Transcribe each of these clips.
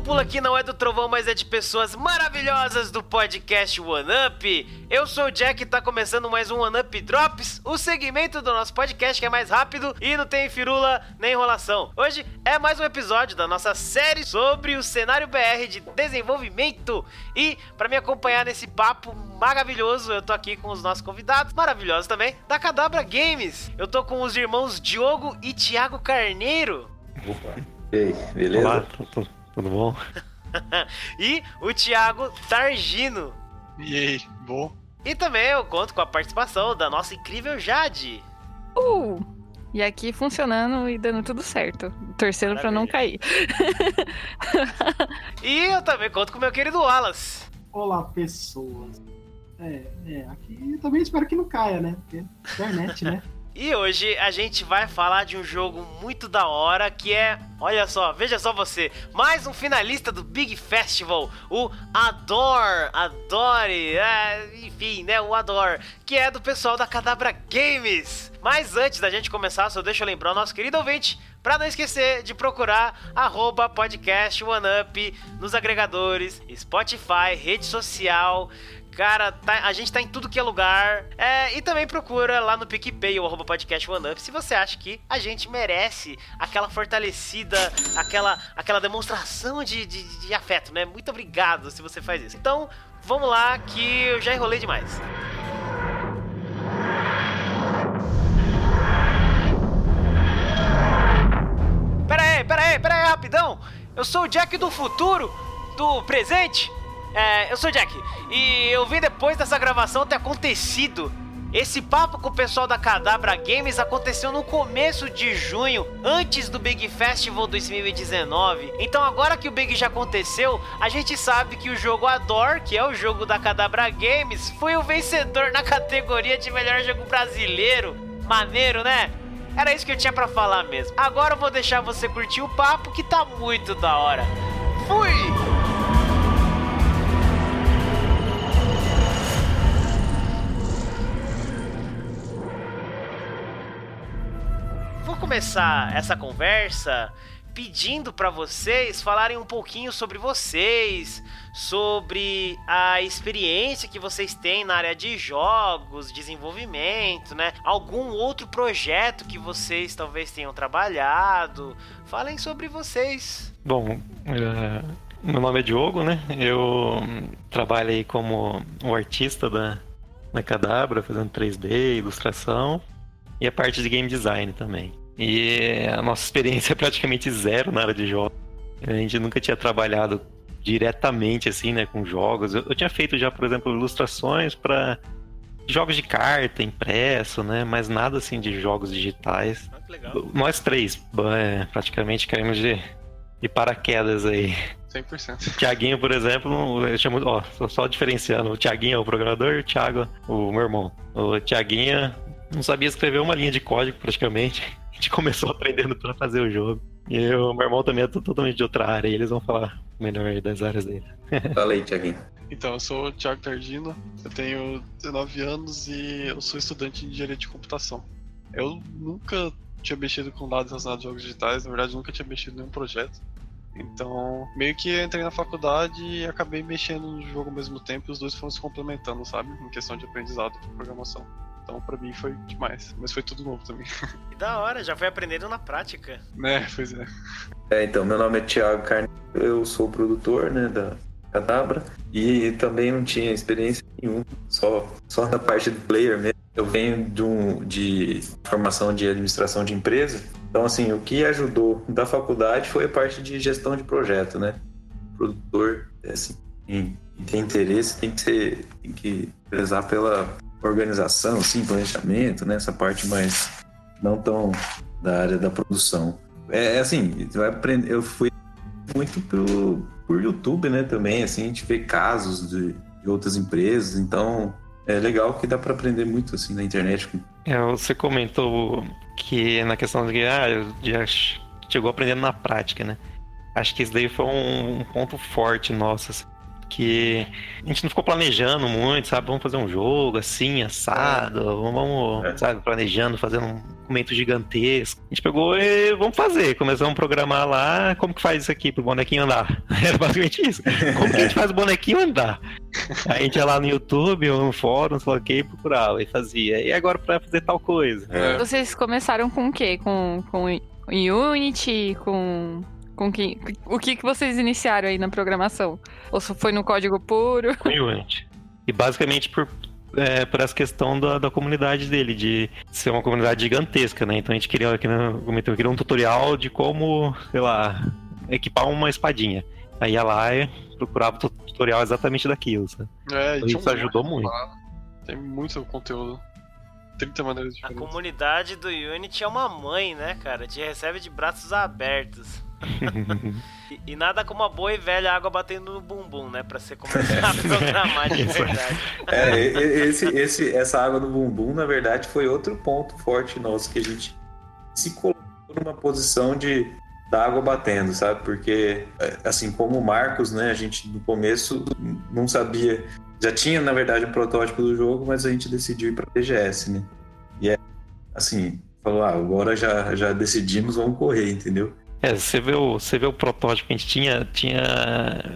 cúpula que não é do trovão, mas é de pessoas maravilhosas do podcast One Up. Eu sou o Jack e tá começando mais um One Up Drops, o segmento do nosso podcast que é mais rápido e não tem firula nem enrolação. Hoje é mais um episódio da nossa série sobre o cenário BR de desenvolvimento. E para me acompanhar nesse papo maravilhoso, eu tô aqui com os nossos convidados maravilhosos também da Cadabra Games. Eu tô com os irmãos Diogo e Thiago Carneiro. Opa. E aí, beleza? Olá, tudo bom? e o Thiago Targino. E aí, bom? E também eu conto com a participação da nossa incrível Jade. Uh! E aqui funcionando e dando tudo certo. Torcendo para não cair. e eu também conto com o meu querido Wallace. Olá, pessoas. É, é, aqui eu também espero que não caia, né? Porque internet, né? E hoje a gente vai falar de um jogo muito da hora que é, olha só, veja só você, mais um finalista do Big Festival, o Adore, Adore, é, enfim, né, o Adore, que é do pessoal da Cadabra Games. Mas antes da gente começar, só deixa eu lembrar o nosso querido ouvinte para não esquecer de procurar arroba podcast OneUp nos agregadores, Spotify, rede social, Cara, tá, a gente tá em tudo que é lugar. É, e também procura lá no PicPay ou arroba podcast OneUp se você acha que a gente merece aquela fortalecida, aquela, aquela demonstração de, de, de afeto, né? Muito obrigado se você faz isso. Então, vamos lá que eu já enrolei demais. Pera aí, pera aí, pera aí, rapidão. Eu sou o Jack do futuro, do presente. É, eu sou o Jack e eu vi depois dessa gravação ter acontecido. Esse papo com o pessoal da Cadabra Games aconteceu no começo de junho, antes do Big Festival 2019. Então agora que o Big já aconteceu, a gente sabe que o jogo Adore, que é o jogo da Cadabra Games, foi o vencedor na categoria de melhor jogo brasileiro. Maneiro, né? Era isso que eu tinha para falar mesmo. Agora eu vou deixar você curtir o papo que tá muito da hora. Fui! Começar essa conversa pedindo para vocês falarem um pouquinho sobre vocês, sobre a experiência que vocês têm na área de jogos, desenvolvimento, né? Algum outro projeto que vocês talvez tenham trabalhado. Falem sobre vocês. Bom, uh, meu nome é Diogo, né? Eu trabalho aí como artista da, da Cadabra, fazendo 3D, ilustração e a parte de game design também. E a nossa experiência é praticamente zero na área de jogos. A gente nunca tinha trabalhado diretamente assim, né, com jogos. Eu, eu tinha feito já, por exemplo, ilustrações para jogos de carta, impresso, né, mas nada assim de jogos digitais. Ah. Nós três, é, praticamente caímos de, de paraquedas aí. 100%. Tiaguinho, por exemplo, eu chamo, ó, só diferenciando, o Tiaguinho é o programador, o Thiago, o meu irmão. O Tiaguinho não sabia escrever uma linha de código praticamente gente começou aprendendo para fazer o jogo. E o meu irmão também é totalmente de outra área, e eles vão falar melhor das áreas dele. Fala aí, Thiaguinho. Então, eu sou o Thiago Tardino, eu tenho 19 anos e eu sou estudante de engenharia de computação. Eu nunca tinha mexido com dados relacionados a jogos digitais, na verdade, nunca tinha mexido em nenhum projeto. Então, meio que entrei na faculdade e acabei mexendo no jogo ao mesmo tempo e os dois foram se complementando, sabe? Em questão de aprendizado de programação. Então, pra mim foi demais. Mas foi tudo novo também. Que da hora, já foi aprendendo na prática. Né, pois é. É, então, meu nome é Thiago Carne, eu sou produtor, né, da Cadabra, e também não tinha experiência nenhuma, só, só na parte do player mesmo. Eu venho de, um, de formação de administração de empresa, então, assim, o que ajudou da faculdade foi a parte de gestão de projeto, né? O produtor, é assim, tem, tem interesse, tem que ser, tem que prezar pela organização, sim, planejamento, né? Essa parte mais não tão da área da produção. É, é assim, vai aprender. Eu fui muito pro, por YouTube, né? Também, assim, a gente vê casos de, de outras empresas, então é legal que dá para aprender muito assim na internet. É, você comentou que na questão de ah, já chegou aprendendo na prática, né? Acho que isso daí foi um, um ponto forte nosso. Assim porque a gente não ficou planejando muito, sabe? Vamos fazer um jogo assim, assado, vamos, É. sabe, planejando, fazendo um documento gigantesco. A gente pegou e vamos fazer. Começamos a programar lá, como que faz isso aqui pro bonequinho andar? Era basicamente isso. Como que a gente faz o bonequinho andar? Aí a gente ia lá no YouTube ou no fórum, sei lá o que, e procurava e fazia. E agora pra fazer tal coisa? É. Vocês começaram com o quê? Com, com Unity? Com. Com que, o que, que vocês iniciaram aí na programação? Ou só foi no código puro? com Unity. E basicamente por, é, por essa questão da, da comunidade dele, de ser uma comunidade gigantesca, né? Então a gente queria, aqui no comentário, queria um tutorial de como, sei lá, equipar uma espadinha. Aí ia lá e procurava o tutorial exatamente daquilo, sabe? É, e Isso um ajudou muito. lá. Tem muito conteúdo. 30 maneiras A diferentes. comunidade do Unity é uma mãe, né, cara? Te recebe de braços abertos. E, e nada como uma boa e velha água batendo no bumbum, né? Pra você começar a programar de verdade. É, e- e- esse, esse, essa água no bumbum, na verdade, foi outro ponto forte nosso que a gente se colocou numa posição de da água batendo, sabe? Porque, é, assim como o Marcos, né? A gente no começo não sabia. Já tinha, na verdade, um protótipo do jogo, mas a gente decidiu ir pra BGS, né? E é assim, falou, ah, agora já, já decidimos, vamos correr, entendeu? É, você vê o, você vê o protótipo que a gente tinha, tinha.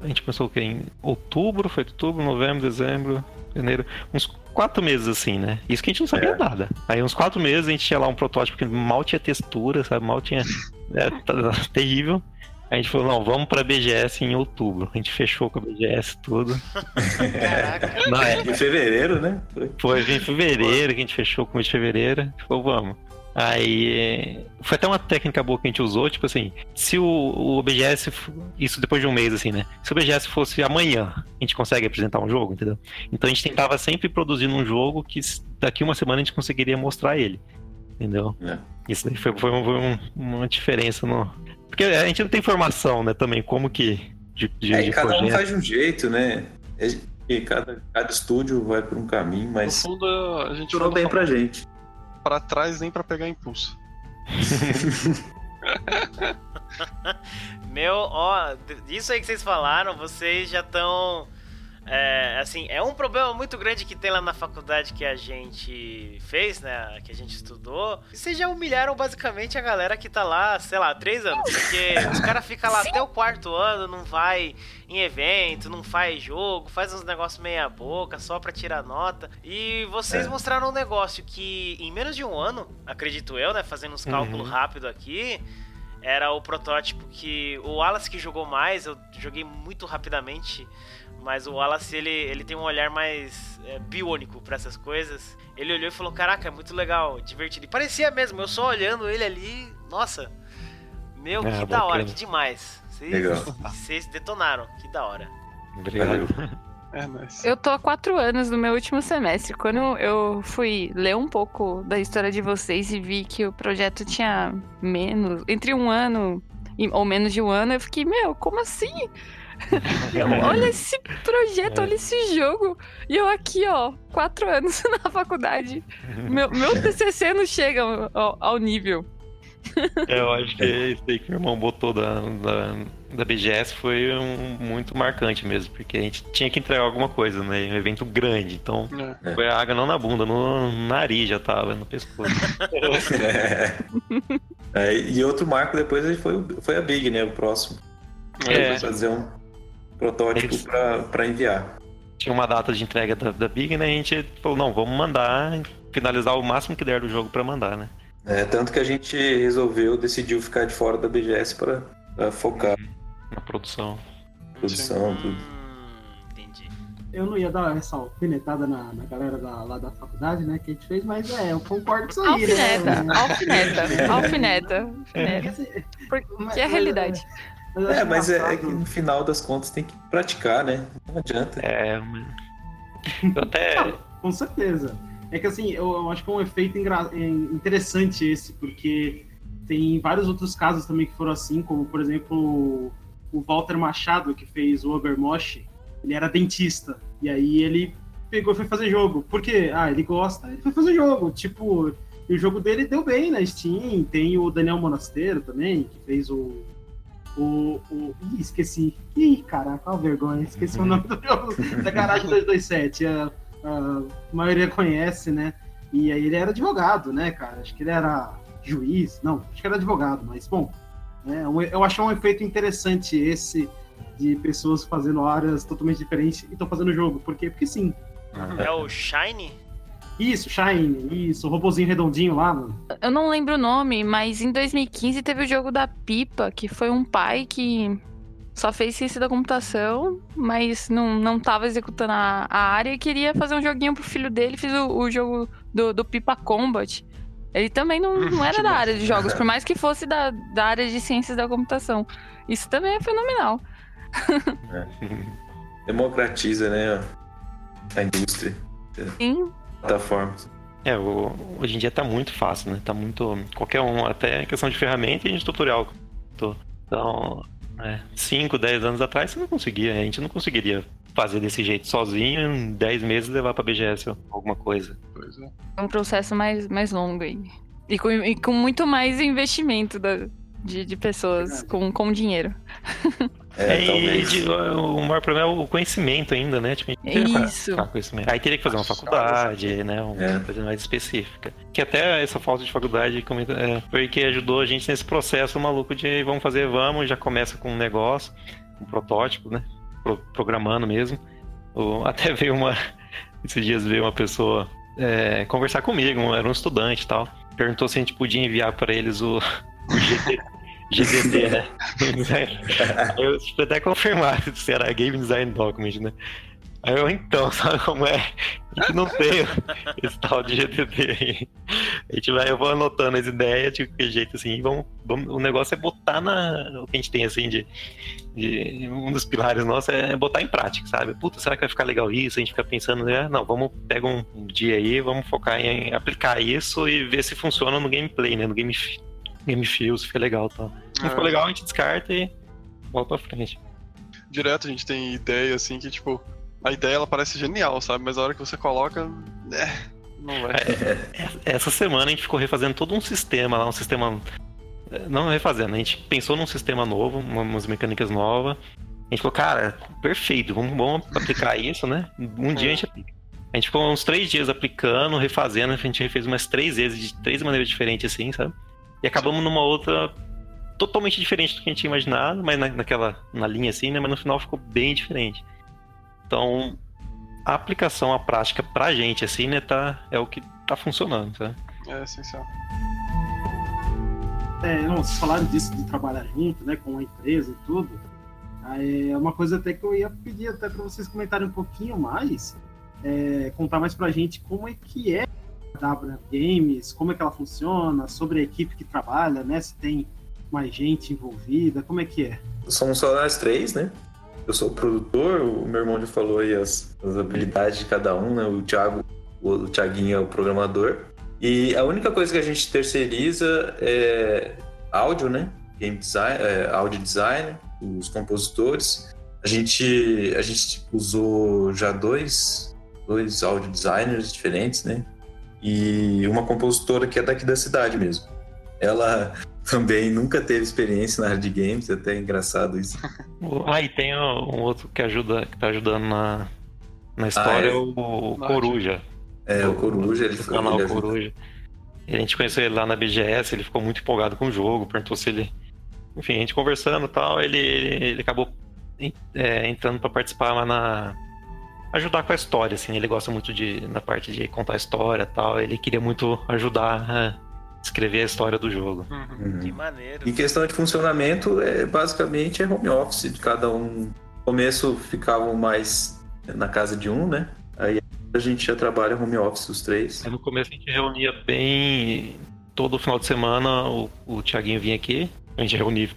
A gente começou o quê? Em outubro, foi outubro, novembro, dezembro, janeiro. Uns quatro meses assim, né? Isso que a gente não sabia É. nada. Aí uns quatro meses a gente tinha lá um protótipo que mal tinha textura, sabe? Mal tinha. É, tá- terrível. A gente falou, não, vamos pra BGS em outubro. A gente fechou com a BGS tudo. Caraca. Não, é, Em fevereiro, né? Foi. foi em fevereiro que a gente fechou com o mês de fevereiro. A gente falou, vamos. Aí foi até uma técnica boa que a gente usou, tipo assim, se o, o BGS, isso depois de um mês, assim, né? Se o BGS fosse amanhã, a gente consegue apresentar um jogo, entendeu? Então a gente tentava sempre produzindo um jogo que daqui uma semana a gente conseguiria mostrar ele. Entendeu? É. Isso daí foi, foi um- foi um- uma diferença no. Porque a gente não tem informação, né, também, como que. De, de, É, de cada um projeto. faz de um jeito, né? É, E cada, cada estúdio vai por um caminho, No mas fundo, a gente fala bem pra gente. Pra trás nem pra pegar impulso. Meu, ó, isso aí que vocês falaram, vocês já estão. É, assim, é um problema muito grande que tem lá na faculdade que a gente fez, né? Que a gente estudou. E vocês já humilharam basicamente a galera que tá lá, sei lá, três anos. Porque os caras ficam lá até o quarto ano, não vai em evento, não faz jogo, faz uns negócios meia boca só pra tirar nota. E vocês É. mostraram um negócio que em menos de um ano, acredito eu, né? Fazendo uns cálculos Uhum. rápido aqui. Era o protótipo que. O Wallace que jogou mais, eu joguei muito rapidamente. Mas o Wallace, ele, ele tem um olhar mais é, biônico pra essas coisas. Ele olhou e falou: Caraca, é muito legal, divertido. E parecia mesmo, eu só olhando ele ali. Nossa, meu, É, que da hora, bacana. que demais. Vocês, detonaram, que da hora. Obrigado. É. Eu tô há quatro anos no meu último semestre. Quando eu fui ler um pouco da história de vocês e vi que o projeto tinha menos, entre um ano ou menos de um ano, eu fiquei, meu, como assim? Olha esse projeto, É. olha esse jogo. E eu aqui, ó, quatro anos na faculdade. Meu, meu TCC não chega ao, ao nível. É, Eu acho que isso aí que meu irmão botou da, da, da BGS foi um, muito marcante mesmo, porque a gente tinha que entregar alguma coisa, né? Um evento grande, então É. foi a água não na bunda, no nariz já tava, no pescoço. É, e outro marco depois foi, foi a Big, né? O próximo. É. Fazer um protótipo Eles- pra, pra enviar. Tinha uma data de entrega da, da Big, né? A gente falou, não, vamos mandar, finalizar o máximo que der do jogo pra mandar, né? É, tanto que a gente resolveu, decidiu ficar de fora da BGS pra, pra focar Na produção. na produção, tudo. Hum, entendi. Eu não ia dar essa alfinetada na, na galera da, lá da faculdade, né, que a gente fez, mas é, eu concordo com isso aí, Alfineta, né? alfineta, alfineta, alfineta. Assim, Que é a realidade. Eu É, mas é, é que no final das contas tem que praticar, né? Não adianta. É, mas... Eu até... Não, com certeza. É que assim, eu, eu acho que é um efeito engra- é interessante esse, porque tem vários outros casos também que foram assim, como por exemplo o- Walter Machado, que fez o Overmosh, ele era dentista, e aí ele pegou e foi fazer jogo. Por quê? Ah, ele gosta, ele foi fazer jogo. Tipo, e o jogo dele deu bem na Steam, tem o Daniel Monasteiro também, que fez o O, o... Ih, esqueci. Ih, caraca, uma vergonha. Esqueci o nome do jogo da Garagem 227. A, a maioria conhece, né? E aí ele era advogado, né, cara? Acho que ele era juiz. Não, acho que era advogado, mas bom. Né, eu achei um efeito interessante esse de pessoas fazendo áreas totalmente diferentes e estão fazendo jogo. Por quê? Porque sim. É o Shine? Isso, Shine, isso, o robozinho redondinho lá, mano. Eu não lembro o nome, mas em 2015 teve o jogo da Pipa, que foi um pai que só fez ciência da computação, mas não, não tava executando a, a área e queria fazer um joguinho pro filho dele, fez o, o jogo do, do Pipa Combat. Ele também não, não era da área de jogos, por mais que fosse da, da área de ciências da computação. Isso também é fenomenal. É. Democratiza, né? A indústria. Sim. Plataformas. É, o, hoje em dia tá muito fácil, né? Tá muito. Qualquer um, até questão de ferramenta e de tutorial. Então, 5, é, 10 anos atrás você não conseguia, a gente não conseguiria fazer desse jeito sozinho em 10 meses levar pra BGS alguma coisa. Pois é. É um processo mais, mais longo aí. E com, e com muito mais investimento da, de, de pessoas com, com dinheiro. É, É, e de- o maior problema é o conhecimento ainda, né? Tipo, tem Isso. conhecimento. Aí teria que fazer uma faculdade, né? Uma É. coisa mais específica. Que até essa falta de faculdade é, foi que ajudou a gente nesse processo maluco de vamos fazer, vamos, já começa com um negócio, um protótipo, né? Pro- programando mesmo. Até veio uma. Esses dias veio uma pessoa é, conversar comigo, era um estudante e tal. Perguntou se a gente podia enviar para eles o, o GT GDD, né? Eu fui até confirmar se era Game Design Document, né? Aí eu, então, sabe como é? A gente não tem esse tal de GDD aí. A gente vai, eu vou anotando as ideias de qualquer jeito, assim, vamos, vamos, o negócio é botar na, o que a gente tem, assim, de, de um dos pilares nossos é botar em prática, sabe? Puta, será que vai ficar legal isso? A gente fica pensando, né? Não, vamos pegar um dia aí, vamos focar em aplicar isso e ver se funciona no gameplay, né? No game, game feel, se fica legal e tal. Se não É. ficou legal, a gente descarta e bola pra frente. Direto a gente tem ideia assim que, tipo, a ideia ela parece genial, sabe? Mas a hora que você coloca. É, não vai. Essa semana a gente ficou refazendo todo um sistema lá, um sistema. Não refazendo, a gente pensou num sistema novo, uma- umas mecânicas novas. A gente falou, cara, perfeito, vamos, vamos aplicar isso, né? Um dia a gente aplica. A gente ficou uns três dias aplicando, refazendo, a gente refez umas três vezes, de três maneiras diferentes, assim, sabe? E acabamos numa outra totalmente diferente do que a gente tinha imaginado, mas na, naquela, na linha assim, né? Mas no final ficou bem diferente. Então, a aplicação, a prática pra gente, assim, né, tá, é o que tá funcionando, sabe? É essencial. É, não, vocês falaram disso de trabalhar junto, né, com a empresa e tudo. É uma coisa até que eu ia pedir até para vocês comentarem um pouquinho mais, é, contar mais pra gente como é que é W Games, como é que ela funciona, sobre a equipe que trabalha, né, se tem mais gente envolvida, como é que é? Somos só nós três, né? Eu sou o produtor, o meu irmão já falou aí as, as habilidades de cada um, né? O Thiago, o Thiaguinho é o programador. E a única coisa que a gente terceiriza é áudio, né? Game design, é, áudio design, os compositores. A gente, a gente usou já dois, dois áudio designers diferentes, né? E uma compositora que é daqui da cidade mesmo. Ela também nunca teve experiência na área de games, é até engraçado isso. Ah, e tem um outro que ajuda, que tá ajudando na, na história, Ah, é? o. Coruja. É, o Coruja, ele foi canal ele. Coruja. A gente conheceu ele lá na BGS, ele ficou muito empolgado com o jogo, perguntou se ele. Enfim, a gente conversando e tal, ele, ele, ele acabou é, entrando pra participar lá na. Ajudar com a história, assim, ele gosta muito de. na parte de contar a história e tal, ele queria muito ajudar a escrever a história do jogo. Uhum. Que maneiro. Em questão de funcionamento, é, basicamente é home office de cada um. No começo ficavam mais na casa de um, né? Aí a gente já trabalha home office os três. Aí no começo a gente reunia bem. Todo final de semana o, o Thiaguinho vinha aqui, a gente reunia.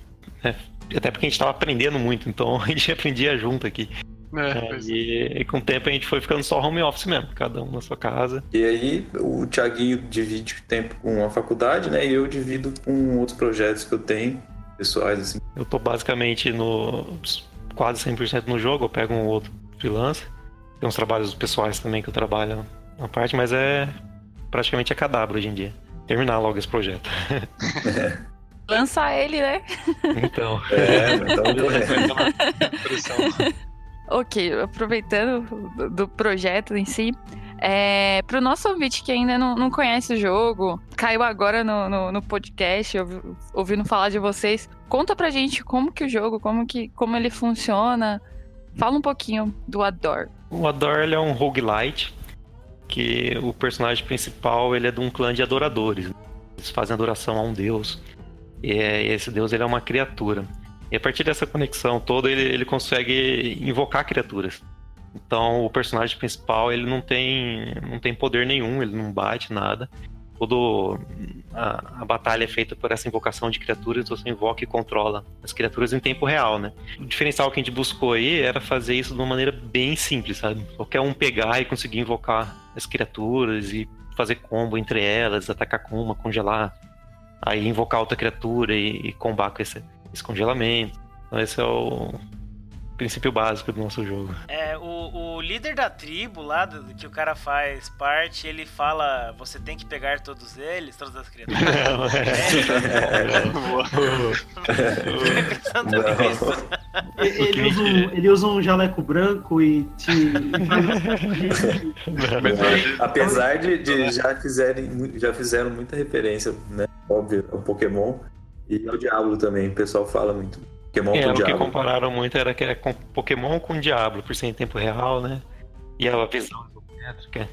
né? Até porque a gente tava aprendendo muito, então a gente aprendia junto aqui. É, é. E, e com o tempo a gente foi ficando só home office mesmo, cada um na sua casa. E aí o Thiaguinho divide o tempo com a faculdade, né? E eu divido com outros projetos que eu tenho, pessoais, assim. Eu tô basicamente no quase 100% no jogo, eu pego um outro freelance. Tem uns trabalhos pessoais também que eu trabalho na parte, mas é praticamente a cadabra hoje em dia. Terminar logo esse projeto. Lança ele, né? Então. É, então Pressão. Ok, aproveitando do- do projeto em si, é, pro nosso ouvinte que ainda não, não conhece o jogo, caiu agora no, no, no podcast, ouvi- ouvindo falar de vocês, conta pra gente como que o jogo, como, que, como ele funciona. Fala um pouquinho do Adore. O Ador é um roguelite, que o personagem principal ele é de um clã de adoradores. Eles fazem adoração a um deus. E é- esse deus ele é uma criatura. E a partir dessa conexão toda, ele, ele consegue invocar criaturas. Então, o personagem principal ele não tem, não tem poder nenhum, ele não bate nada. Todo a, batalha é feita por essa invocação de criaturas, você invoca e controla as criaturas em tempo real, né? O diferencial que a gente buscou aí era fazer isso de uma maneira bem simples, sabe? Qualquer um pegar e conseguir invocar as criaturas e fazer combo entre elas, atacar com uma, congelar, aí invocar outra criatura e, e combar com esse, esse congelamento. Então esse é o princípio básico do nosso jogo. É, o, o líder da tribo lá, do, que o cara faz parte, ele fala: você tem que pegar todos eles, todas as criaturas. Não. E- Ele usa, um, ele usa um jaleco branco e te. Apesar de, de já, fizerem, já fizeram muita referência, né? Óbvio, ao Pokémon e ao Diablo também. O pessoal fala muito. Pokémon É, com o que Diablo. compararam muito era que é com Pokémon com Diablo, por ser em tempo real, né? E a visão isométrica.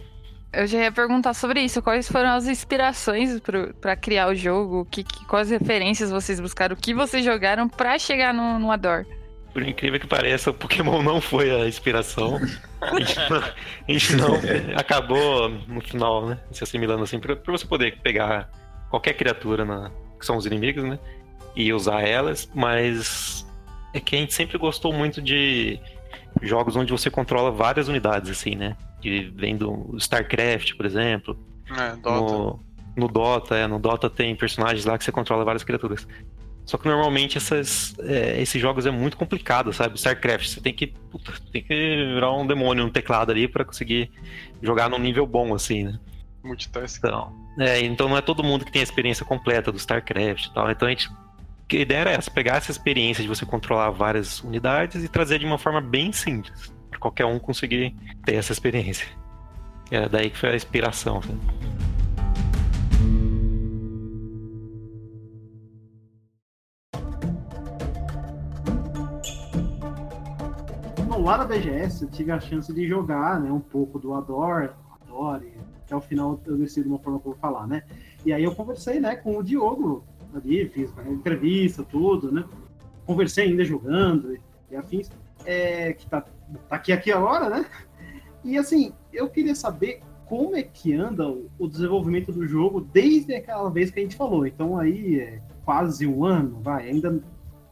Eu já ia perguntar sobre isso. Quais foram as inspirações pra criar o jogo? Que, que- quais referências vocês buscaram? O que vocês jogaram pra chegar no, no Adore? Por incrível que pareça, o Pokémon não foi a inspiração. A gente não, a gente não- acabou no final, né? Se assimilando assim, pra você poder pegar qualquer criatura na- que são os inimigos, né? E usar elas, mas é que a gente sempre gostou muito de jogos onde você controla várias unidades, assim, né? Que vem do StarCraft, por exemplo. É, Dota. No, no Dota, é, no Dota tem personagens lá que você controla várias criaturas. Só que normalmente essas, é, esses jogos é muito complicado, sabe? StarCraft, você tem que, puta, tem que virar um demônio no teclado ali pra conseguir jogar num nível bom, assim, né? Multitask. Então, é, então não é todo mundo que tem a experiência completa do StarCraft e tal. Então a gente. A ideia era essa, pegar essa experiência de você controlar várias unidades e trazer de uma forma bem simples. Pra qualquer um conseguir ter essa experiência. É daí que foi a inspiração. sabe? Lá da BGS eu tive a chance de jogar né, um pouco do Adore, Adore, até o final eu decido uma forma que eu vou falar, né? E aí eu conversei né, com o Diogo ali, fiz uma entrevista, tudo, né? Conversei ainda jogando e, e afins, é, que tá, tá aqui, aqui agora, né? E assim, eu queria saber como é que anda o, o desenvolvimento do jogo desde aquela vez que a gente falou. Então aí é quase um ano, vai, ainda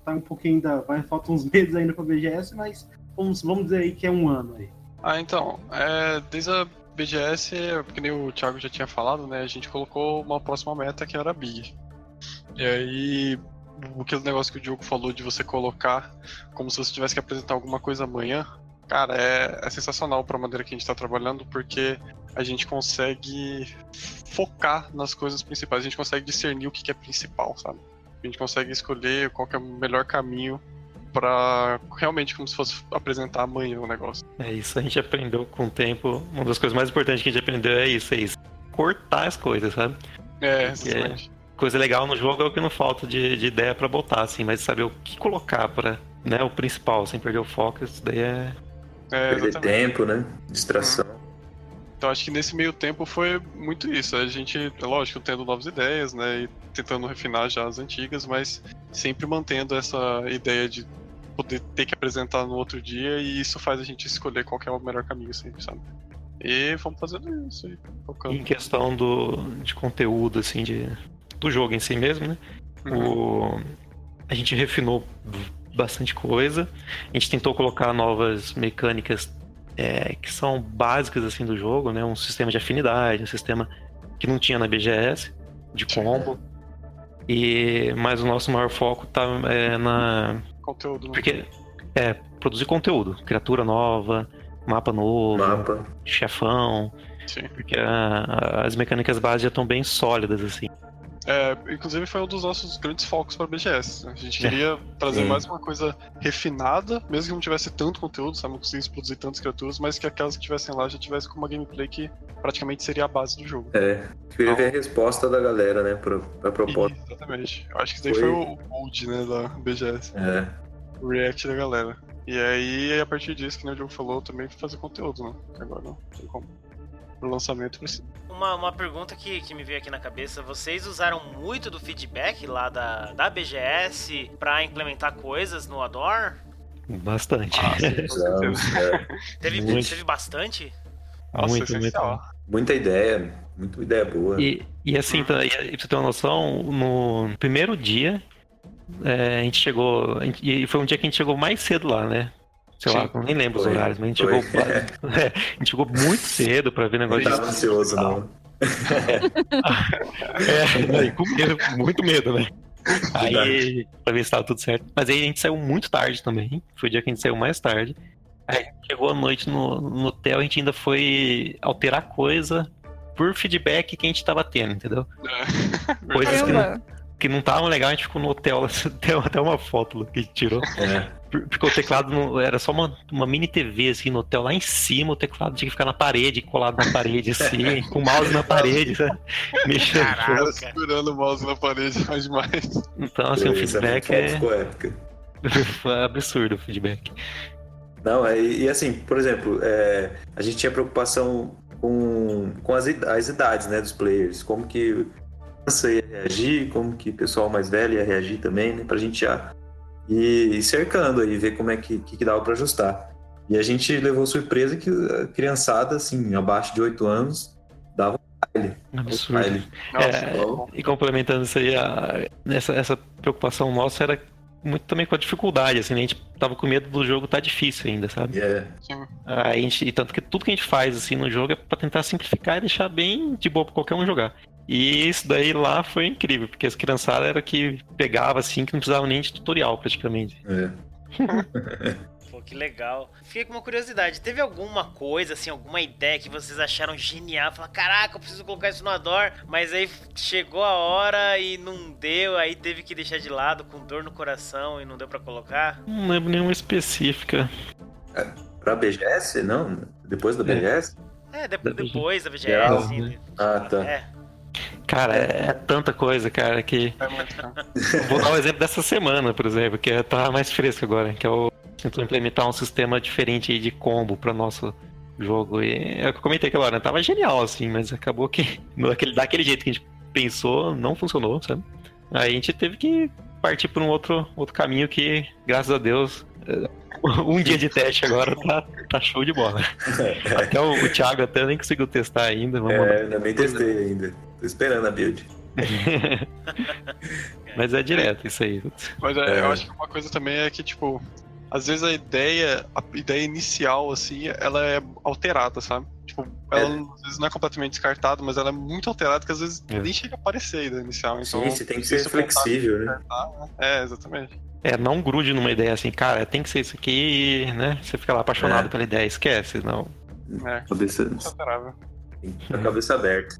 tá um pouquinho ainda, vai, faltam uns meses ainda pra BGS, mas vamos, vamos dizer aí que é um ano aí. Ah, então, é, desde a BGS, que nem o Thiago já tinha falado, né? A gente colocou uma próxima meta que era a Big. E aí, aquele negócio que o Diogo falou de você colocar como se você tivesse que apresentar alguma coisa amanhã, cara, é, é sensacional pra maneira que a gente tá trabalhando, porque a gente consegue focar nas coisas principais, a gente consegue discernir o que que é principal, sabe? A gente consegue escolher qual é o melhor caminho pra realmente como se fosse apresentar amanhã o negócio. É isso, a gente aprendeu com o tempo. Uma das coisas mais importantes que a gente aprendeu é isso, é isso. Cortar as coisas, sabe? É, exatamente. Coisa legal no jogo é o que não falta de, de ideia pra botar, assim, mas saber o que colocar pra, né, o principal, sem perder o foco, isso daí é. É, Perder tempo, né? Distração. Então acho que nesse meio tempo foi muito isso. A gente, é lógico, tendo novas ideias, né? E tentando refinar já as antigas, mas sempre mantendo essa ideia de poder ter que apresentar no outro dia e isso faz a gente escolher qual que é o melhor caminho sempre, sabe? E vamos fazendo isso aí, focando. Em questão do, de conteúdo, assim, de, do jogo em si mesmo, né? O, a gente refinou bastante coisa. A gente tentou colocar novas mecânicas é, que são básicas assim do jogo, né? Um sistema de afinidade, um sistema que não tinha na BGS de combo. E mas o nosso maior foco tá é, na Conteúdo. né? porque é produzir conteúdo, criatura nova, mapa novo, Mapa. chefão, Sim. porque a- a- as mecânicas básicas já estão bem sólidas assim. É, inclusive foi um dos nossos grandes focos para BGS. A gente queria trazer Sim. mais uma coisa refinada, mesmo que não tivesse tanto conteúdo, sabe? Não conseguisse produzir tantas criaturas, mas que aquelas que tivessem lá já tivessem com uma gameplay que praticamente seria a base do jogo. É, queria ver a resposta da galera, né, pra, pra proposta. E, exatamente. Eu acho que isso daí Foi- foi, o mood, né, da BGS. É, O react da galera. E aí, a partir disso, que nem o Diogo falou, também fazer conteúdo, né? Que agora não tem como. Pro lançamento. Uma, uma pergunta que, que me veio aqui na cabeça: vocês usaram muito do feedback lá da, da BGS pra implementar coisas no Ador? Bastante. Ah, sim, é. Teve, Muito. teve bastante? Nossa, muito, muito. Muita ideia, muita ideia boa. E, e assim, tá, e, e pra você ter uma noção, no primeiro dia, é, a gente chegou. a gente- e foi um dia que a gente chegou mais cedo lá, né? Sei lá, Sim. nem lembro os Foi. horários, mas a gente Foi. chegou. é, a gente chegou muito cedo pra ver Não negócio tava ansioso, não. É, e com medo, muito medo, né? Aí, pra ver se tava tudo certo. Mas aí a gente saiu muito tarde também. Foi o dia que a gente saiu mais tarde. Aí a chegou à noite no, no hotel, a gente ainda foi alterar coisa por feedback que a gente tava tendo, entendeu? É. Coisas que não, que não estavam legal, a gente ficou no hotel, tem até uma foto lá que a gente tirou. É, Porque o teclado não- era só uma, uma mini TV assim no hotel, lá em cima o teclado tinha que ficar na parede, colado na parede, assim, com o mouse na parede, sabe? Mexendo. Caraca. Cara segurando o mouse na parede faz demais. Então, assim, o feedback é, ficou épica. absurdo o feedback. Não, é, e, e assim, por exemplo, é, a gente tinha preocupação com, com as, as idades né, dos players, como que criança ia reagir, como que o pessoal mais velho ia reagir também, né, pra gente já ir cercando aí, ver como é que, que, que dava pra ajustar. E a gente levou surpresa que a criançada, assim, abaixo de 8 anos, dava um baile. Absurdo. baile. Nossa, É. E complementando isso aí, a- essa, essa preocupação nossa era muito também com a dificuldade, assim, né? a gente tava com medo do jogo tá difícil ainda, sabe? E é, Sim. Aí a gente, e tanto que tudo que a gente faz assim no jogo é pra tentar simplificar e deixar bem de boa pra qualquer um jogar. E isso daí lá foi incrível, porque as criançadas era que pegava assim, que não precisava nem de tutorial praticamente. é. Pô, que legal. Fiquei com uma curiosidade. Teve alguma coisa, assim, alguma ideia que vocês acharam genial? Falaram, caraca, eu preciso colocar isso no Ador. Mas aí chegou a hora e não deu. Aí teve que deixar de lado com dor no coração e não deu pra colocar. Não lembro nenhuma específica. Pra BGS, não? Depois da É. BGS? É, de- Da depois da Geral, VGS, assim. né? Ah, tá. É. Cara, é, é tanta coisa, cara, que. É. Vou dar um exemplo dessa semana, por exemplo, que é- tá mais fresco agora, que é o. Tentou implementar um sistema diferente aí de combo para nosso jogo. E é o que eu comentei aquela hora, né? Tava genial, assim, mas acabou que daquele, daquele jeito que a gente pensou, não funcionou, sabe? Aí a gente teve que partir por um outro, outro caminho que, graças a Deus, um dia de teste agora tá, tá show de bola. Até o, o Thiago até nem conseguiu testar ainda. Vamos É, ainda nem testei ainda. Tô esperando a build. Mas é direto isso aí. Mas é, É. eu acho que uma coisa também é que, tipo, às vezes a ideia, a ideia inicial, assim, ela é alterada, sabe? Tipo, ela É. às vezes não é completamente descartada, mas ela é muito alterada que às vezes É. nem chega a aparecer a ideia inicial. Então, Sim, você tem que se ser flexível, né? É, exatamente. É, não grude numa ideia assim, cara, tem que ser isso aqui, né? Você fica lá apaixonado É. pela ideia, esquece, não. É, Cabeça, muito alterável. a cabeça aberta.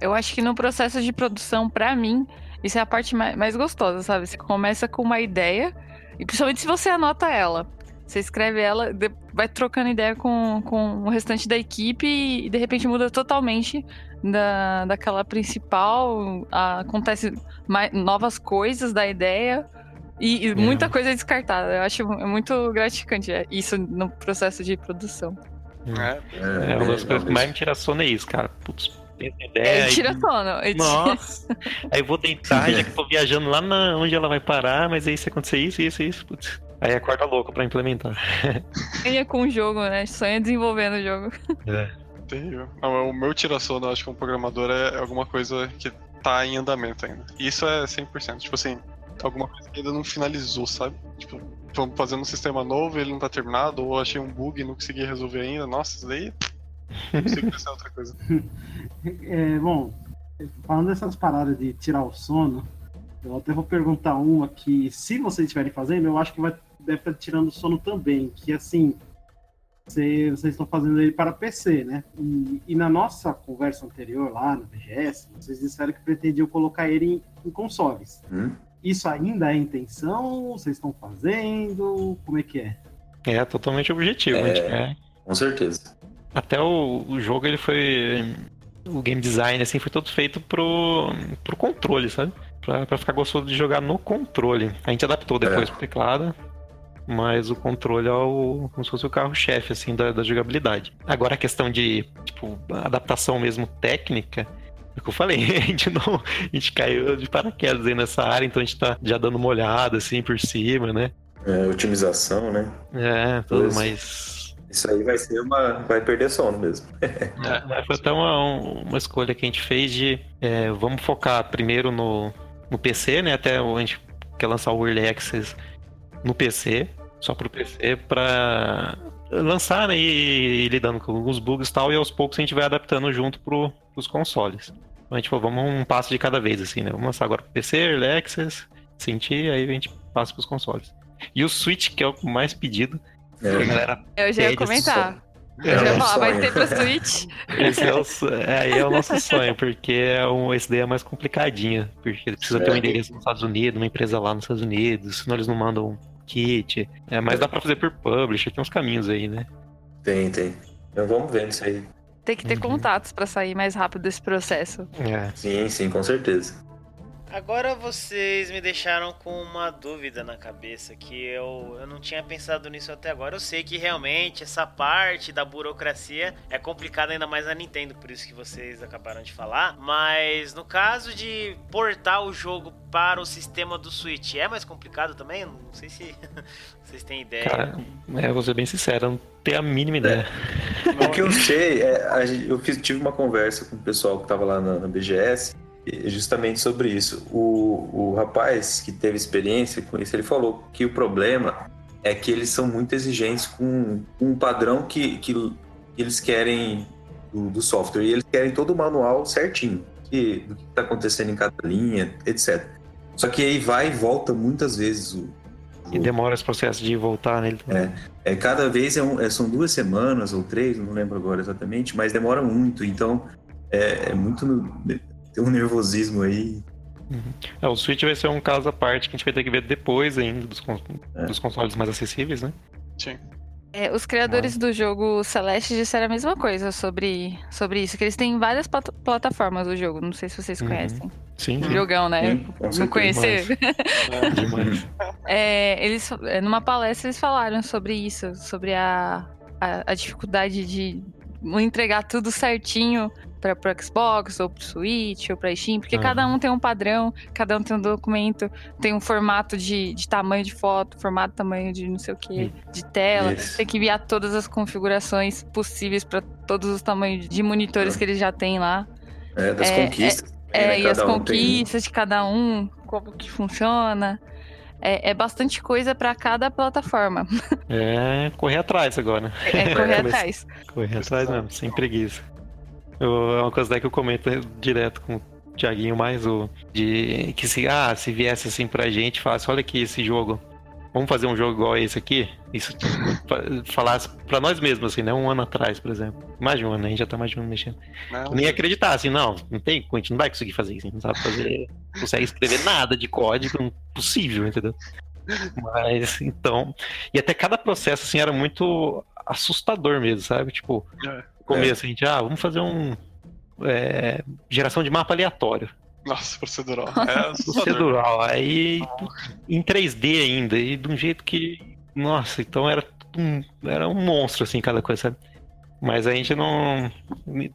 Eu acho que no processo de produção, pra mim, isso é a parte mais, mais gostosa, sabe? Você começa com uma ideia, e principalmente se você anota ela. Você escreve ela, vai trocando ideia com, com o restante da equipe e de repente muda totalmente da, daquela principal. a- acontece mai- novas coisas da ideia e, e muita coisa é descartada. Eu acho muito gratificante é, isso no processo de produção. É, É, uma das coisas que mais me tira sono é isso, cara. Putz, essa ideia. É, aí- tira sono. é tira- Nossa! Aí eu vou deitar, já que eu tô viajando lá na, onde ela vai parar, mas aí se acontecer isso, isso, isso, putz. Aí acorda louco pra implementar. Sonha com o jogo, né? Sonha desenvolvendo o jogo. terrível. Não, o meu tira-sono, eu acho que um programador é alguma coisa que tá em andamento ainda. E isso é 100%. Tipo assim, alguma coisa que ainda não finalizou, sabe? Tipo, tô fazendo um sistema novo e ele não tá terminado, ou achei um bug e não consegui resolver ainda. Nossa, isso daí. Não consigo pensar em outra coisa. É, bom, falando dessas paradas de tirar o sono, eu até vou perguntar uma que, se vocês estiverem fazendo, eu acho que vai, deve estar tirando o sono também. Que assim, Você- vocês estão fazendo ele para PC, né? E, e na nossa conversa anterior lá no BGS, vocês disseram que pretendiam colocar ele em, em consoles. Hum? Isso ainda é intenção? Vocês estão fazendo? Como é que é? É totalmente objetivo. É. A gente quer Com certeza. Até o, o jogo ele foi. O game design assim foi todo feito pro, pro controle, sabe? Pra, pra ficar gostoso de jogar no controle. A gente adaptou depois É. pro teclado, mas o controle é o, como se fosse o carro-chefe assim, da, da jogabilidade. Agora a questão de tipo, adaptação mesmo técnica. É o que eu falei, a gente não. A gente caiu de paraquedas aí nessa área, então a gente tá já dando uma olhada assim por cima, né? É, otimização, né? É, tudo, mas Isso aí vai ser uma. Vai perder sono mesmo. Mas Foi até uma, uma escolha que a gente fez de é, vamos focar primeiro no, no PC, né? Até a gente quer lançar o Early Access no PC, só pro PC, pra lançar né, e ir lidando com alguns bugs e tal, e aos poucos a gente vai adaptando junto pro, pros consoles. Então a gente falou, vamos um passo de cada vez, assim, né? Vamos lançar agora pro PC, Early Access, sentir, aí a gente passa pros consoles. E o Switch, que é o mais pedido, É, galera Eu já ia comentar. É, Eu já ia um falar, vai ter pra Switch? Esse é o, é, aí é o nosso sonho, porque é um, esse daí é mais complicadinho. Porque precisa ter um É. endereço nos Estados Unidos, uma empresa lá nos Estados Unidos, senão eles não mandam um kit. É, mas dá pra fazer por publisher, tem uns caminhos aí, né? tem, tem. Então vamos ver isso aí. Tem que ter Uhum. contatos pra sair mais rápido desse processo. É. Sim, sim, com certeza. Agora vocês me deixaram com uma dúvida na cabeça que eu, eu não tinha pensado nisso até agora. Eu sei que realmente essa parte da burocracia é complicada ainda mais na Nintendo, por isso que vocês acabaram de falar. Mas no caso de portar o jogo para o sistema do Switch, é mais complicado também? Eu Não sei se vocês têm ideia. Cara, é, vou ser bem sincero, eu não tenho a mínima ideia. O que eu sei é. a gente- eu fiz- tive uma conversa com o pessoal que estava lá na, na BGS justamente sobre isso. O, o rapaz que teve experiência com isso, ele falou que o problema é que eles são muito exigentes com, com um padrão que, que, eles querem do, do software. E eles querem todo o manual certinho, que, do que está acontecendo em cada linha, etc. Só que aí vai e volta muitas vezes o, E demora esse processo de voltar nele também. é, cada vez é um- é- são duas semanas ou três, não lembro agora exatamente, mas demora muito. Então é, é muito. Tem um nervosismo aí. É, o Switch vai ser um caso à parte que a gente vai ter que ver depois ainda dos, con- É. dos consoles mais acessíveis, né? Sim. É, os criadores do jogo Celeste disseram a mesma coisa sobre, sobre isso, que eles têm várias plat- plataformas do jogo. Não sei se vocês Uhum. conhecem. Sim, sim. jogão, né? Sim, Não conhecer. É, Demais. É, eles, é, numa palestra eles falaram sobre isso, sobre a, a, a dificuldade de entregar tudo certinho para pro Xbox, ou pro Switch, ou pra Steam, porque cada um tem um padrão, cada um tem um documento, tem um formato de, de tamanho de foto, formato, tamanho de não sei o que, de tela, Isso. tem que enviar todas as configurações possíveis para todos os tamanhos de monitores É. que eles já têm lá. É, das É, conquistas. É, né? e as um tem- conquistas de cada um, como que funciona. É, é bastante coisa para cada plataforma. É correr atrás agora. É correr atrás. Correr atrás mesmo, sem preguiça. Eu- é uma coisa daí que eu comento direto com o Thiaguinho mais o de que se ah, se viesse assim pra gente, falasse, olha aqui esse jogo. Vamos fazer um jogo igual a esse aqui? Isso fa- falasse pra nós mesmos, assim, né? Um ano atrás, por exemplo. Mais de um ano, a gente já tá mais de um ano mexendo. né? Eu nem acreditar, assim, não, não tem, a gente não vai conseguir fazer isso, a gente não sabe fazer, não consegue escrever nada de código, impossível, entendeu? Mas, então, e até cada processo, assim, era muito assustador mesmo, sabe? Tipo, É. no começo a gente, ah, vamos fazer um, é, geração de mapa aleatório, Nossa, procedural. É assustador. procedural, aí em 3D ainda, e de um jeito que, nossa, então era um, era um monstro, assim, cada coisa, sabe? Mas a gente não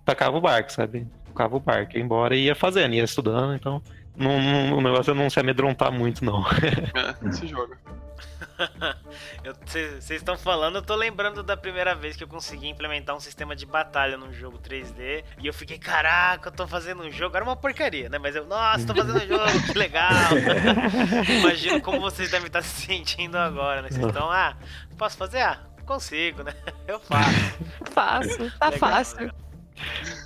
tacava o barco, sabe? Tocava o barco, ia embora e ia fazendo, ia estudando, então não, não- o negócio é não se amedrontar muito, não. É, se joga. Vocês estão falando, eu tô lembrando da primeira vez que eu consegui implementar um sistema de batalha num jogo 3D. E eu fiquei, caraca, eu tô fazendo um jogo. Era uma porcaria, né? Mas eu, nossa, tô fazendo um jogo, que legal. Imagino como vocês devem estar se sentindo agora, né? Vocês estão, ah, posso fazer? Ah, consigo, né? Eu faço. Fácil, tá Legal, fácil. legal.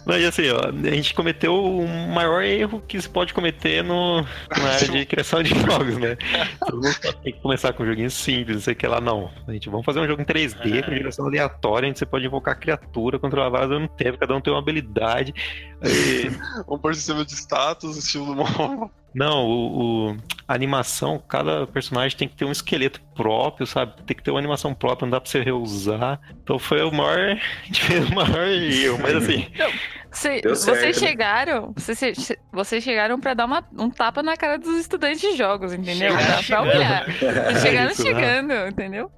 Mas assim, ó, a gente cometeu o maior erro que se pode cometer no, na área de criação de jogos, né? Todo mundo tem que começar com um joguinho simples, não sei o que lá, não. A gente vamos fazer um jogo em 3D, com direção aleatória, onde você pode invocar criatura, controlar várias ao mesmo tempo, cada um tem uma habilidade. E- Vamos pôr sistema de status, estilo do Não, o, o- a animação, cada personagem tem que ter um esqueleto próprio, sabe? Tem que ter uma animação própria, não dá pra você reusar. Então foi o maior. A gente fez o maior erro, mas assim. Deu certo, vocês né? chegaram, vocês, vocês chegaram pra dar uma- um tapa na cara dos estudantes de jogos, entendeu? Chegaram pra chegando, olhar. Vocês chegaram Isso, né? chegando, entendeu?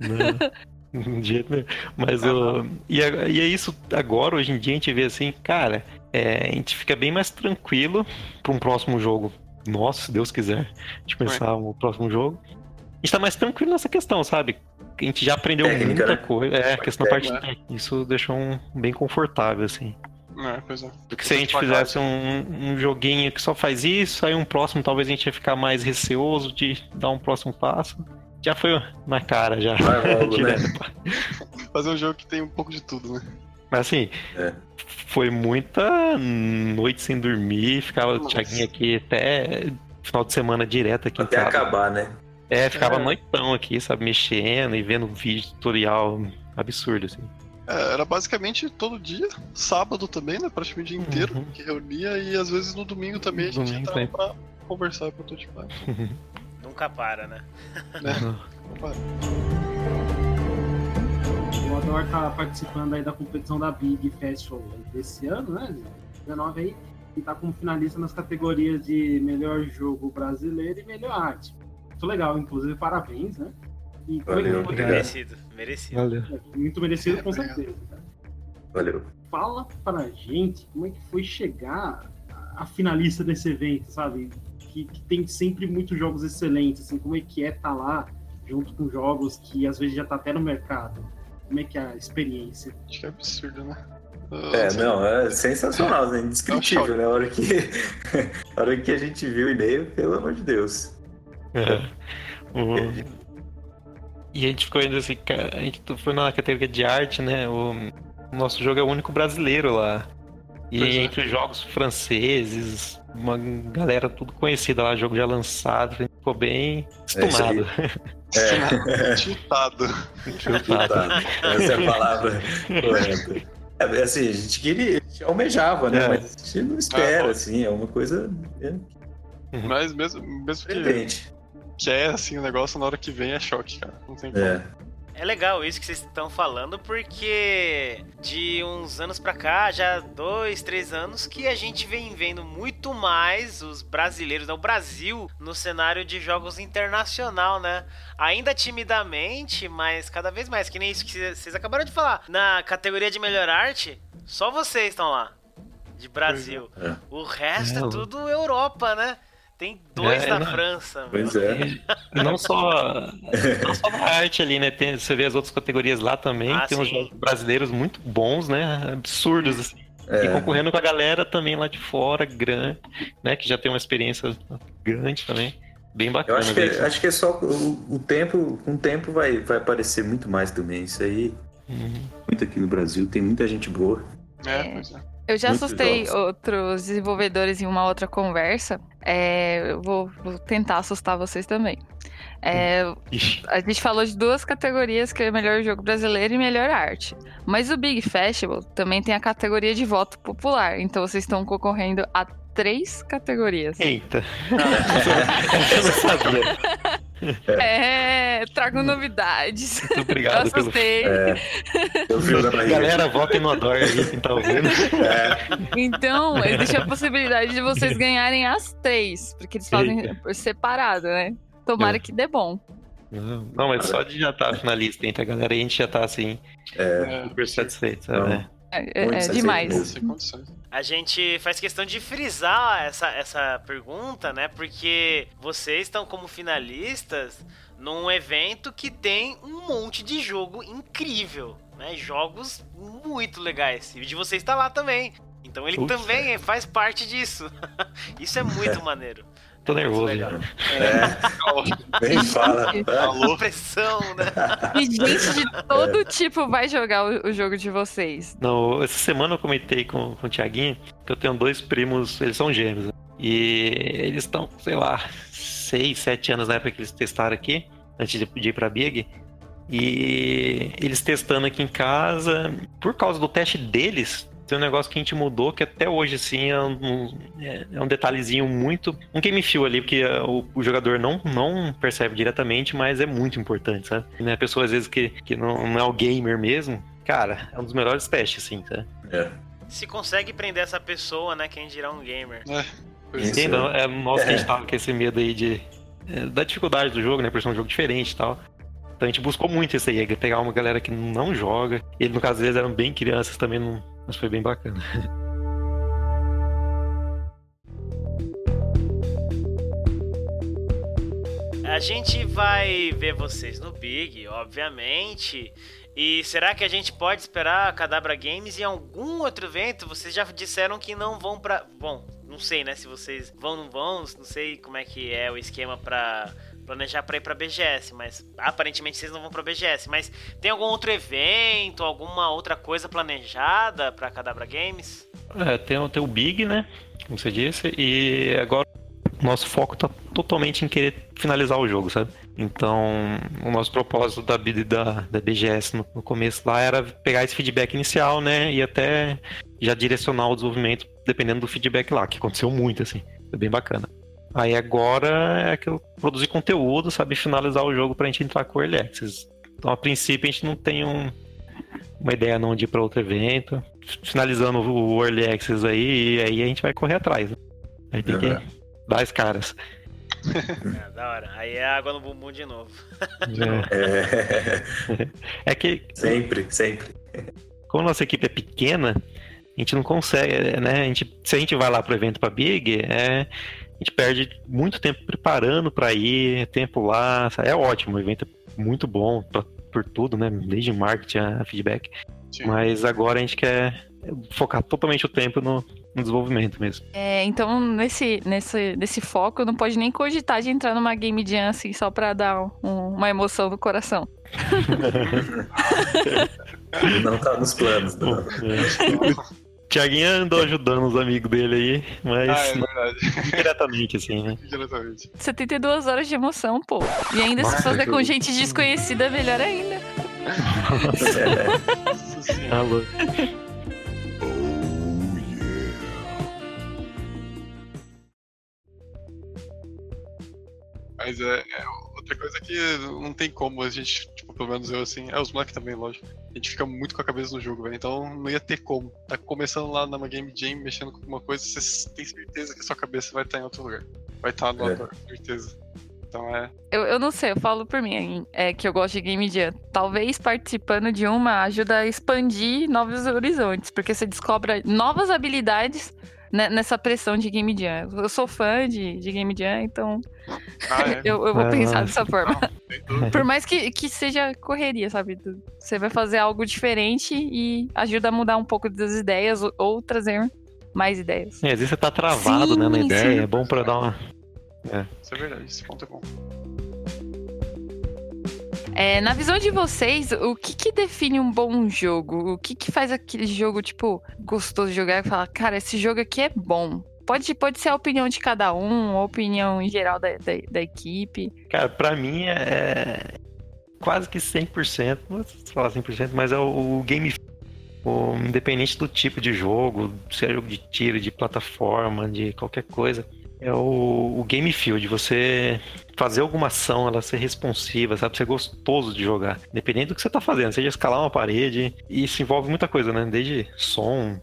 Não, de jeito nenhum. Mas o. E, a- e é isso agora, hoje em dia, a gente vê assim, cara, é, a gente fica bem mais tranquilo pra um próximo jogo. Nossa, se Deus quiser, a gente pensar no próximo jogo. A gente tá mais tranquilo nessa questão, sabe? A gente já aprendeu Técnica, muita né? coisa. É, a questão da parte Técnica. técnica. Isso deixou um bem confortável, assim. É, pois é. Porque se a gente fizesse um, um joguinho que só faz isso, aí um próximo talvez a gente ia ficar mais receoso de dar um próximo passo. Já foi na cara, já. Vai logo, né? Fazer um jogo que tem um pouco de tudo, né? Mas assim, É. foi muita noite sem dormir, ficava o Nossa. Thiaguinho aqui até final de semana direto aqui Até em casa. acabar, né? É, ficava É. noitão aqui, sabe, mexendo e vendo vídeo tutorial absurdo, assim. É, era basicamente todo dia, sábado também, né? Praticamente o dia inteiro, Uhum. que reunia e às vezes no domingo também a gente Domingo entrava pra conversar e prototipar. Nunca para, né? Uhum. Opa, O Ador tá participando aí da competição da Big Festival desse ano, né? 19 aí. E tá como finalista nas categorias de melhor jogo brasileiro e melhor arte. Muito legal, inclusive, parabéns, né? E como é que Valeu, foi? obrigado. Merecido, merecido. Valeu. Muito merecido, com certeza. cara. Valeu. Fala pra gente como é que foi chegar a- finalista desse evento, sabe? Que, que tem sempre muitos jogos excelentes, assim, como é que é estar lá junto com jogos que às vezes já tá até no mercado? Como é que é a experiência? acho que é absurdo, né? É, não, é sensacional, né? Indescritível, choque. né? A hora que, a hora que a gente viu o e-mail, pelo amor de Deus. É. O- E a gente ficou ainda assim, cara, a gente foi na categoria de arte, né? O nosso jogo é o único brasileiro lá. E Pois é. entre os jogos franceses, uma galera tudo conhecida lá, jogo já lançado, a gente ficou bem estumado. É, Chutado. Chutado. tá. Essa é a palavra correta. É, assim, a gente queria, a gente almejava, né? É. Mas a gente não espera, Ah, assim, é uma coisa é, Mas mesmo, mesmo que diferente. quer assim o negócio, na hora que vem é choque, cara. Não tem como. É. É legal isso que vocês estão falando, porque de uns anos pra cá, já dois, três anos, que a gente vem vendo muito mais os brasileiros, né, o Brasil, no cenário de jogos internacional, né? Ainda timidamente, mas cada vez mais, que nem isso que vocês acabaram de falar. Na categoria de melhor arte, só vocês estão lá, de Brasil. É. O resto é, É, tudo Europa, né? Tem dois É, da não- França. meu. Pois é. E não só, não só na arte ali, né? Tem, você vê as outras categorias lá também, Ah, tem uns sim. jogos brasileiros muito bons, né? Absurdos, assim. E É. concorrendo com a galera também lá de fora, grande, né? Que já tem uma experiência grande também. Bem Eu bacana. acho que, isso. acho que é só o, o tempo, com o tempo vai, vai aparecer muito mais também. Isso aí, Uhum. muito aqui no Brasil, tem muita gente boa. É, É. pois é. Eu já Muitos assustei jogos. outros desenvolvedores em uma outra conversa. É, eu vou, vou tentar assustar vocês também. É, a gente falou de duas categorias, que é melhor jogo brasileiro e melhor arte. Mas o Big Festival também tem a categoria de voto popular. Então vocês estão concorrendo a três categorias. Eita. Eu não sabia. É, trago novidades. Muito Eu obrigado pelo. assustei. É, eu da. Galera, votem no Ador aí, quem tá ouvindo. É, Então, existe a possibilidade de vocês ganharem as três. Porque eles fazem Eita. por separado, né? Tomara É. que dê bom. Não, mas só de já estar finalista entre a galera a gente já tá assim, É, super satisfeito, sabe? Não. É. É, é- é demais. A gente faz questão de frisar essa, essa pergunta, né? Porque vocês estão como finalistas num evento que tem um monte de jogo incrível, né? Jogos muito legais. E o de vocês está lá também. Então ele Putz, também faz parte disso. Isso é muito maneiro. Tô nervoso. É, nem fala. Alô? Pressão, né? E gente de todo tipo vai jogar o, o jogo de vocês. Não, essa semana eu comentei com, com o Thiaguinho que eu tenho dois primos, eles são gêmeos. né? E eles estão, sei lá, seis, sete anos na época que eles testaram aqui, antes de de ir pra Big. E eles testando aqui em casa, por causa do teste deles, tem um negócio que a gente mudou que até hoje, assim, é um, é- é um detalhezinho muito. Um game feel ali, porque uh, o, o jogador não, não percebe diretamente, mas é muito importante, sabe? E, né, a pessoa, às vezes, que, que não, não é o gamer mesmo, cara, é um dos melhores testes, assim, sabe? É. Se consegue prender essa pessoa, né? Quem dirá um gamer. Pois Isso. é. Então, é que a gente É. tava com esse medo aí de. é, da dificuldade do jogo, né? Por ser um jogo diferente e tal. Então a gente buscou muito isso aí, pegar uma galera que não joga. Ele, no caso deles, eram bem crianças também, não, mas foi bem bacana. A gente vai ver vocês no Big, obviamente. E será que a gente pode esperar a Cadabra Games em algum outro evento? Vocês já disseram que não vão pra. Bom, não sei, né? Se vocês vão não vão, não sei como é que é o esquema pra planejar pra ir pra BGS, mas aparentemente vocês não vão pra BGS. Mas tem algum outro evento, alguma outra coisa planejada pra Cadabra Games? É, tem, o- tem o Big, né? Como você disse, e agora nosso foco tá totalmente em querer finalizar o jogo, sabe? Então, o nosso propósito da, da, da BGS no, no começo lá era pegar esse feedback inicial, né? E até já direcionar o desenvolvimento dependendo do feedback lá, que aconteceu muito, assim. Foi bem bacana. Aí agora é que eu produzir conteúdo, sabe? Finalizar o jogo pra gente entrar com o Early Access. Então, a princípio, a gente não tem um, uma ideia não de ir pra outro evento. Finalizando o Early Access aí, e aí a gente vai correr atrás. Né? Aí tem que Uhum. dar as caras. É, da hora. Aí é água no bumbum de novo. É, É, é que, sempre, sempre. como a nossa equipe é pequena, a gente não consegue, né? A gente, se a gente vai lá pro evento pra Big, é, gente perde muito tempo preparando pra ir, tempo lá. É ótimo, o evento é muito bom pra, por tudo, né? Desde marketing a feedback. Sim. Mas agora a gente quer focar totalmente o tempo no, no desenvolvimento mesmo. É, então, nesse, nesse, nesse foco, não pode nem cogitar de entrar numa game jam assim, só pra dar um- uma emoção no coração. Não tá nos planos. Não. Tiaguinho andou ajudando os amigos dele aí, mas Ah, é verdade. diretamente, assim, né? Diretamente. 72 horas de emoção, pô. E ainda se Nossa, fazer com gente desconhecida, melhor ainda. É, Nossa senhora. Alô. Mas é, é outra coisa que não tem como a gente, tipo, pelo menos eu assim, é os moleques também, lógico. A gente fica muito com a cabeça no jogo, velho. Então não ia ter como. Tá começando lá numa game jam, mexendo com alguma coisa, você tem certeza que a sua cabeça vai estar em outro lugar. Vai estar no É. outro, com certeza. Então é. Eu, eu não sei, eu falo por mim, é que eu gosto de game jam. Talvez participando de uma ajuda a expandir novos horizontes, porque você descobre novas habilidades nessa pressão de game jam. Eu sou fã de, de game jam, então Ah, é. eu, eu vou Ah, pensar não. dessa forma. Não. Por mais que, que seja correria, sabe? Você vai fazer algo diferente e ajuda a mudar um pouco das ideias ou, ou trazer mais ideias. É, às vezes você tá travado, né, na Sim, ideia, sim. é bom pra dar uma... Isso é verdade, esse ponto é bom. É, na visão de vocês, o que, que define um bom jogo? O que, que faz aquele jogo, tipo, gostoso de jogar e falar, cara, esse jogo aqui é bom? Pode, pode ser a opinião de cada um, a opinião em geral da, da, da equipe. Cara, pra mim é quase que 100%, não vou falar 100%, mas é o, o game o, independente do tipo de jogo, se é jogo de tiro, de plataforma, de qualquer coisa, é o, o game feel, de você fazer alguma ação, ela ser responsiva, sabe, ser gostoso de jogar, independente do que você tá fazendo, seja escalar uma parede, e isso envolve muita coisa, né, desde som,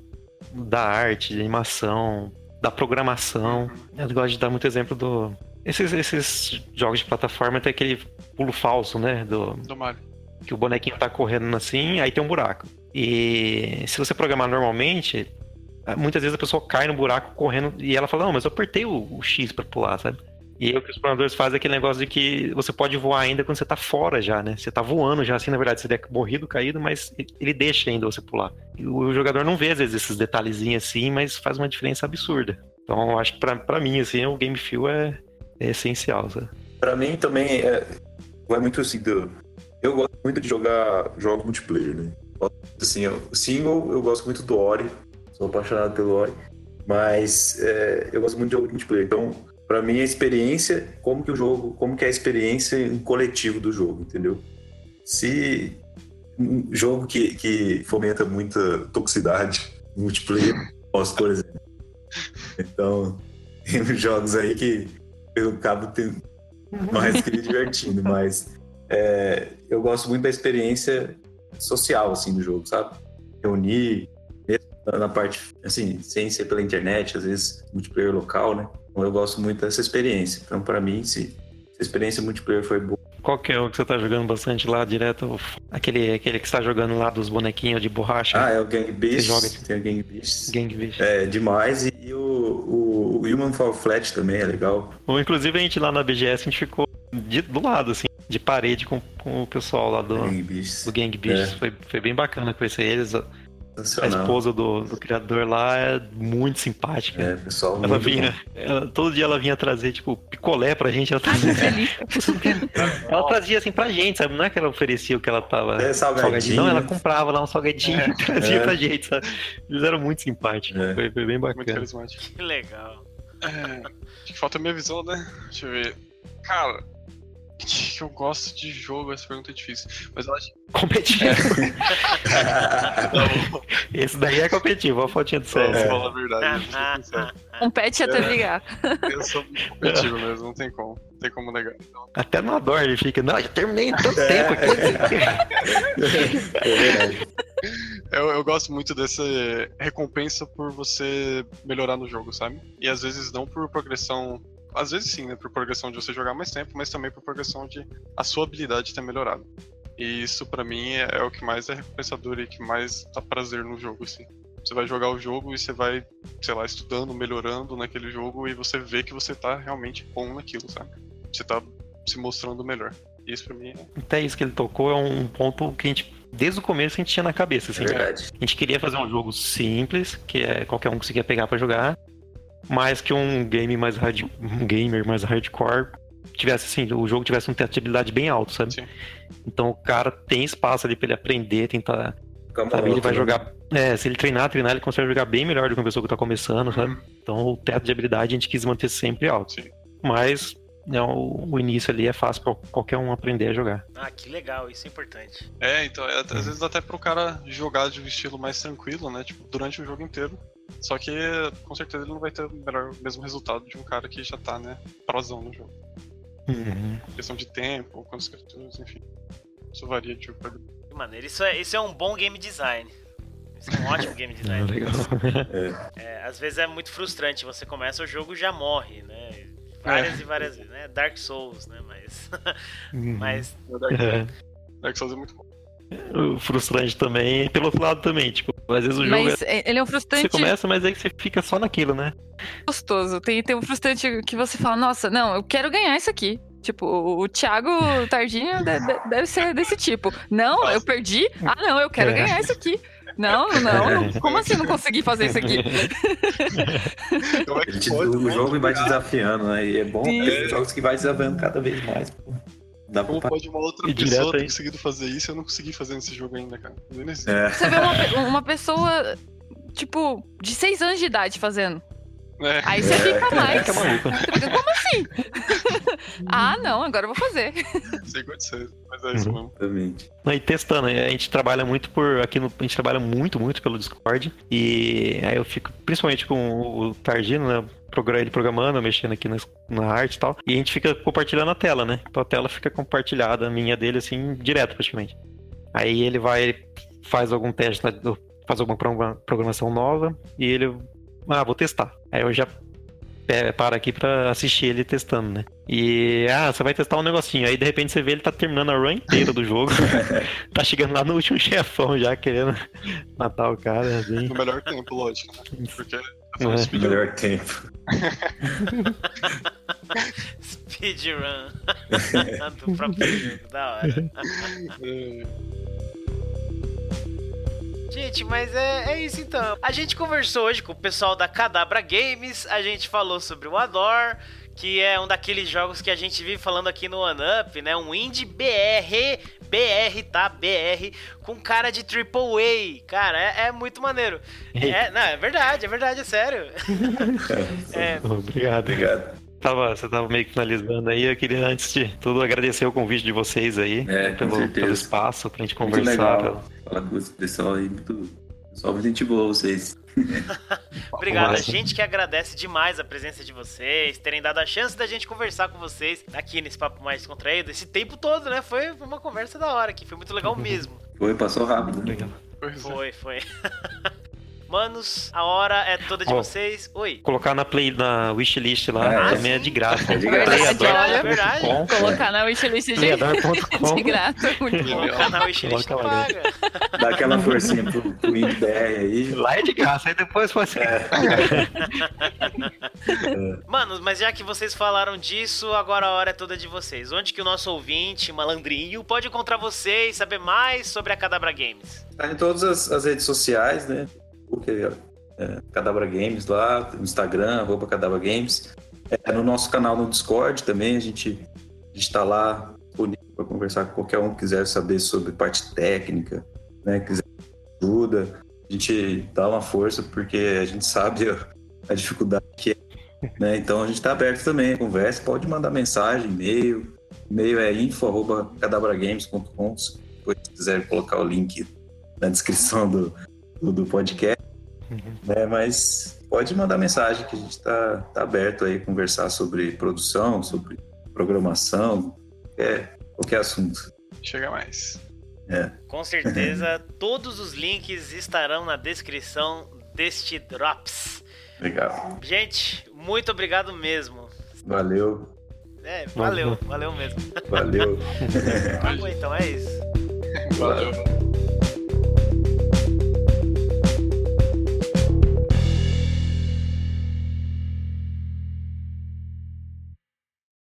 da arte, de animação, da programação, eu gosto de dar muito exemplo do, esses, esses jogos de plataforma tem aquele pulo falso, né? Do, Do Mario. que o bonequinho tá correndo assim, aí tem um buraco. E se você programar normalmente, muitas vezes a pessoa cai no buraco correndo e ela fala, não, mas eu apertei o, o X pra pular, sabe? E aí o que os programadores fazem é aquele negócio de que você pode voar ainda quando você tá fora já, né? Você tá voando já, assim, na verdade, você der morrido, caído, mas ele deixa ainda você pular. E o jogador não vê, às vezes, esses detalhezinhos assim, mas faz uma diferença absurda. Então, acho que pra, pra mim, assim, o Game Feel é, é essencial, sabe? Pra mim também é, vai muito assim do. Eu gosto muito de jogar jogos multiplayer, né? Assim, eu, single, eu gosto muito do Ori, sou apaixonado pelo Ori, mas é, eu gosto muito de jogos multiplayer. Então, pra mim, a experiência, como que o jogo, como que é a experiência em coletivo do jogo, entendeu? Se um jogo que, que fomenta muita toxicidade multiplayer, posso, por exemplo. Então, tem uns jogos aí que eu acabo tendo mais que me divertindo, mas é, eu gosto muito da experiência social, assim, do jogo, sabe? Reunir, na parte, assim, sem ser pela internet, às vezes multiplayer local, né? Então eu gosto muito dessa experiência. Então, para mim, se, a experiência multiplayer foi boa, Qual que é o que você tá jogando bastante lá direto? Aquele, aquele que você tá jogando lá dos bonequinhos de borracha? Ah, é o Gang Beasts. joga- Tem o Gang Beasts. Gang Beast. É demais. E o, o, o Human Fall Flat também é legal. Ou inclusive a gente lá na BGS a gente ficou de- do lado, assim, de parede com, com o pessoal lá do, Gang Beasts. do Gang Beast. É. Foi, foi bem bacana conhecer eles. A, esposa do, do criador lá é muito simpática. É, pessoal. Ela muito vinha, ela- todo dia ela vinha trazer, tipo, picolé pra gente. Ela, trazia, delícia. ela trazia assim pra gente, sabe? Não é que ela oferecia o que ela tava. É salgadinho. Não, ela comprava lá um salgadinho e trazia É. pra gente, sabe? Eles eram muito simpáticos. É. Foi, foi bem Muito bacana. carismático. Que legal. É, acho que falta a minha visão, né? Deixa eu ver. Cara, que eu gosto de jogo, essa pergunta é difícil. Mas eu acho Competitivo. Esse daí é competitivo, a fotinha do céu. é. falar a verdade. Um pet até brigar. Eu sou muito competitivo mesmo, não tem como. Não tem como negar. Então, Até no Adore ele fica, não, já terminei em tanto tempo aqui. É verdade. eu, eu gosto muito dessa recompensa por você melhorar no jogo, sabe? E às vezes não por progressão. Às vezes sim, né? Por progressão de você jogar mais tempo, mas também por progressão de a sua habilidade ter melhorado. E isso pra mim é, é o que mais é recompensador e que mais dá prazer no jogo, assim. Você vai jogar o jogo e você vai, sei lá, estudando, melhorando naquele jogo e você vê que você tá realmente bom naquilo, sabe? Você tá se mostrando melhor. E isso pra mim é. Até isso que ele tocou é um ponto que a gente, desde o começo, a gente tinha na cabeça, assim. É verdade. A gente queria fazer um jogo simples, que é qualquer um conseguia pegar pra jogar, mas que um game mais hard, um gamer mais hardcore tivesse assim, o jogo tivesse um teto de habilidade bem alto, sabe? Sim. Então o cara tem espaço ali pra ele aprender, tentar, sabe? Ele vai né? jogar, é, se ele treinar, treinar, ele consegue jogar bem melhor do que uma pessoa que tá começando, sabe? Então o teto de habilidade a gente quis manter sempre alto. Sim. Mas né, o, o início ali é fácil pra qualquer um aprender a jogar. Ah, que legal, isso é importante. É, então, é, às vezes até pro cara jogar de um estilo mais tranquilo, né? Tipo, durante o jogo inteiro. Só que com certeza ele não vai ter o melhor, mesmo resultado de um cara que já tá, né, prosão no jogo. Uhum. Questão de tempo, quantas criaturas, enfim. Isso varia de jogo pra jogo. Maneiro. Isso é, isso é um bom game design. Isso é um ótimo game design. legal. É, às vezes é muito frustrante. Você começa o jogo e já morre, né? Várias e várias vezes, né? Dark Souls, né? Mas. Uhum. Mas. É. Dark Souls é muito bom. O frustrante também, pelo outro lado também, tipo, às vezes o jogo Mas é, ele é um você frustrante começa, mas aí você fica só naquilo, né? gostoso. Tem, tem um frustrante que você fala, nossa, não, eu quero ganhar isso aqui. Tipo, o, Thiago Tardinho de- de- deve ser desse tipo. Não, eu perdi. Ah, não, eu quero É. ganhar isso aqui. Não, não, não. Como assim não consegui fazer isso aqui? É Ele que te- pode, o jogo pode vai te desafiando, né? E é bom ter jogos que vai desafiando cada vez mais. Pô. Dá Como pra... pode uma outra E direto pessoa ter aí. conseguido fazer isso eu não consegui fazer nesse jogo ainda, cara? É, Você vê uma, uma pessoa, tipo, de seis anos de idade fazendo. É. Aí você É. fica mais. Fica maluco. Você fica, Como assim? ah, não, agora eu vou fazer. Sem condições. Mas é isso Uhum. mesmo. exatamente. Não, E testando, a gente trabalha muito por. Aqui no, a gente trabalha muito, muito pelo Discord. E aí eu fico, principalmente com o Tardino, né? Ele programando, mexendo aqui na, arte e tal. E a gente fica compartilhando a tela, né? Então a tela fica compartilhada, a minha dele, assim, direto praticamente. Aí ele vai, faz algum teste, faz alguma programa- programação nova e ele. Ah, vou testar. Aí eu já é, para aqui pra assistir ele testando, né? E, ah, você vai testar um negocinho. Aí de repente você vê ele tá terminando a run inteira do jogo. tá chegando lá no último chefão já, querendo matar o cara. Assim. No melhor tempo, lógico. Né? Porque É. é. speed Melhor tempo. Speedrun. do próprio jogo. Da hora. Gente, mas é, é isso então. A gente conversou hoje com o pessoal da Cadabra Games, a gente falou sobre o Ador, que é um daqueles jogos que a gente vive falando aqui no One Up, né? Um indie BR, BR, tá? BR, com cara de AAA. Cara, é, é muito maneiro. É, não, é verdade, é verdade, é sério. É... Obrigado. Obrigado. Tava, você tava meio que finalizando aí, eu queria antes de tudo agradecer o convite de vocês aí, é, pelo, pelo, espaço pra gente conversar. Muito legal. Falar com o pessoal aí, muito, só gente boa vocês. Obrigado, a gente que agradece demais a presença de vocês, terem dado a chance da gente conversar com vocês aqui nesse papo mais descontraído, esse tempo todo, né? Foi uma conversa da hora aqui, foi muito legal mesmo. Foi, passou rápido. Legal. Foi, foi. Manos, a hora é toda de Ó, vocês. Oi. Colocar na play na wishlist lá Ah, também é de graça. É de graça. Verdade, olha. Verdade. Colocar na wishlist de, de graça. Muito bom. O canal Wishlist Coloca paga. Dá aquela forcinha pro, pro Indie BR aí. Lá é de graça, aí depois você. Mano, mas já que vocês falaram disso, agora a hora é toda de vocês. Onde que o nosso ouvinte, malandrinho, pode encontrar vocês, saber mais sobre a Cadabra Games? Tá em todas as, as redes sociais, né? Porque é, Cadabra Games lá, no Instagram, arroba Cadabra Games. É, no nosso canal no Discord também, a gente está lá disponível para conversar com qualquer um que quiser saber sobre parte técnica, né? Quiser ajuda, a gente dá uma força porque a gente sabe a, dificuldade que é. Né? Então a gente está aberto também, conversa, pode mandar mensagem, e-mail. E-mail é info.cadabragames.com. Se quiser colocar o link na descrição do, do, do podcast. Né? Mas pode mandar mensagem que a gente está tá aberto aí a conversar sobre produção, sobre programação, qualquer, qualquer assunto. Chega mais. Com certeza, todos os links estarão na descrição deste Drops. Legal. Gente, muito obrigado mesmo. Valeu, É, valeu, valeu mesmo. valeu. Tá bom, então é isso. Valeu.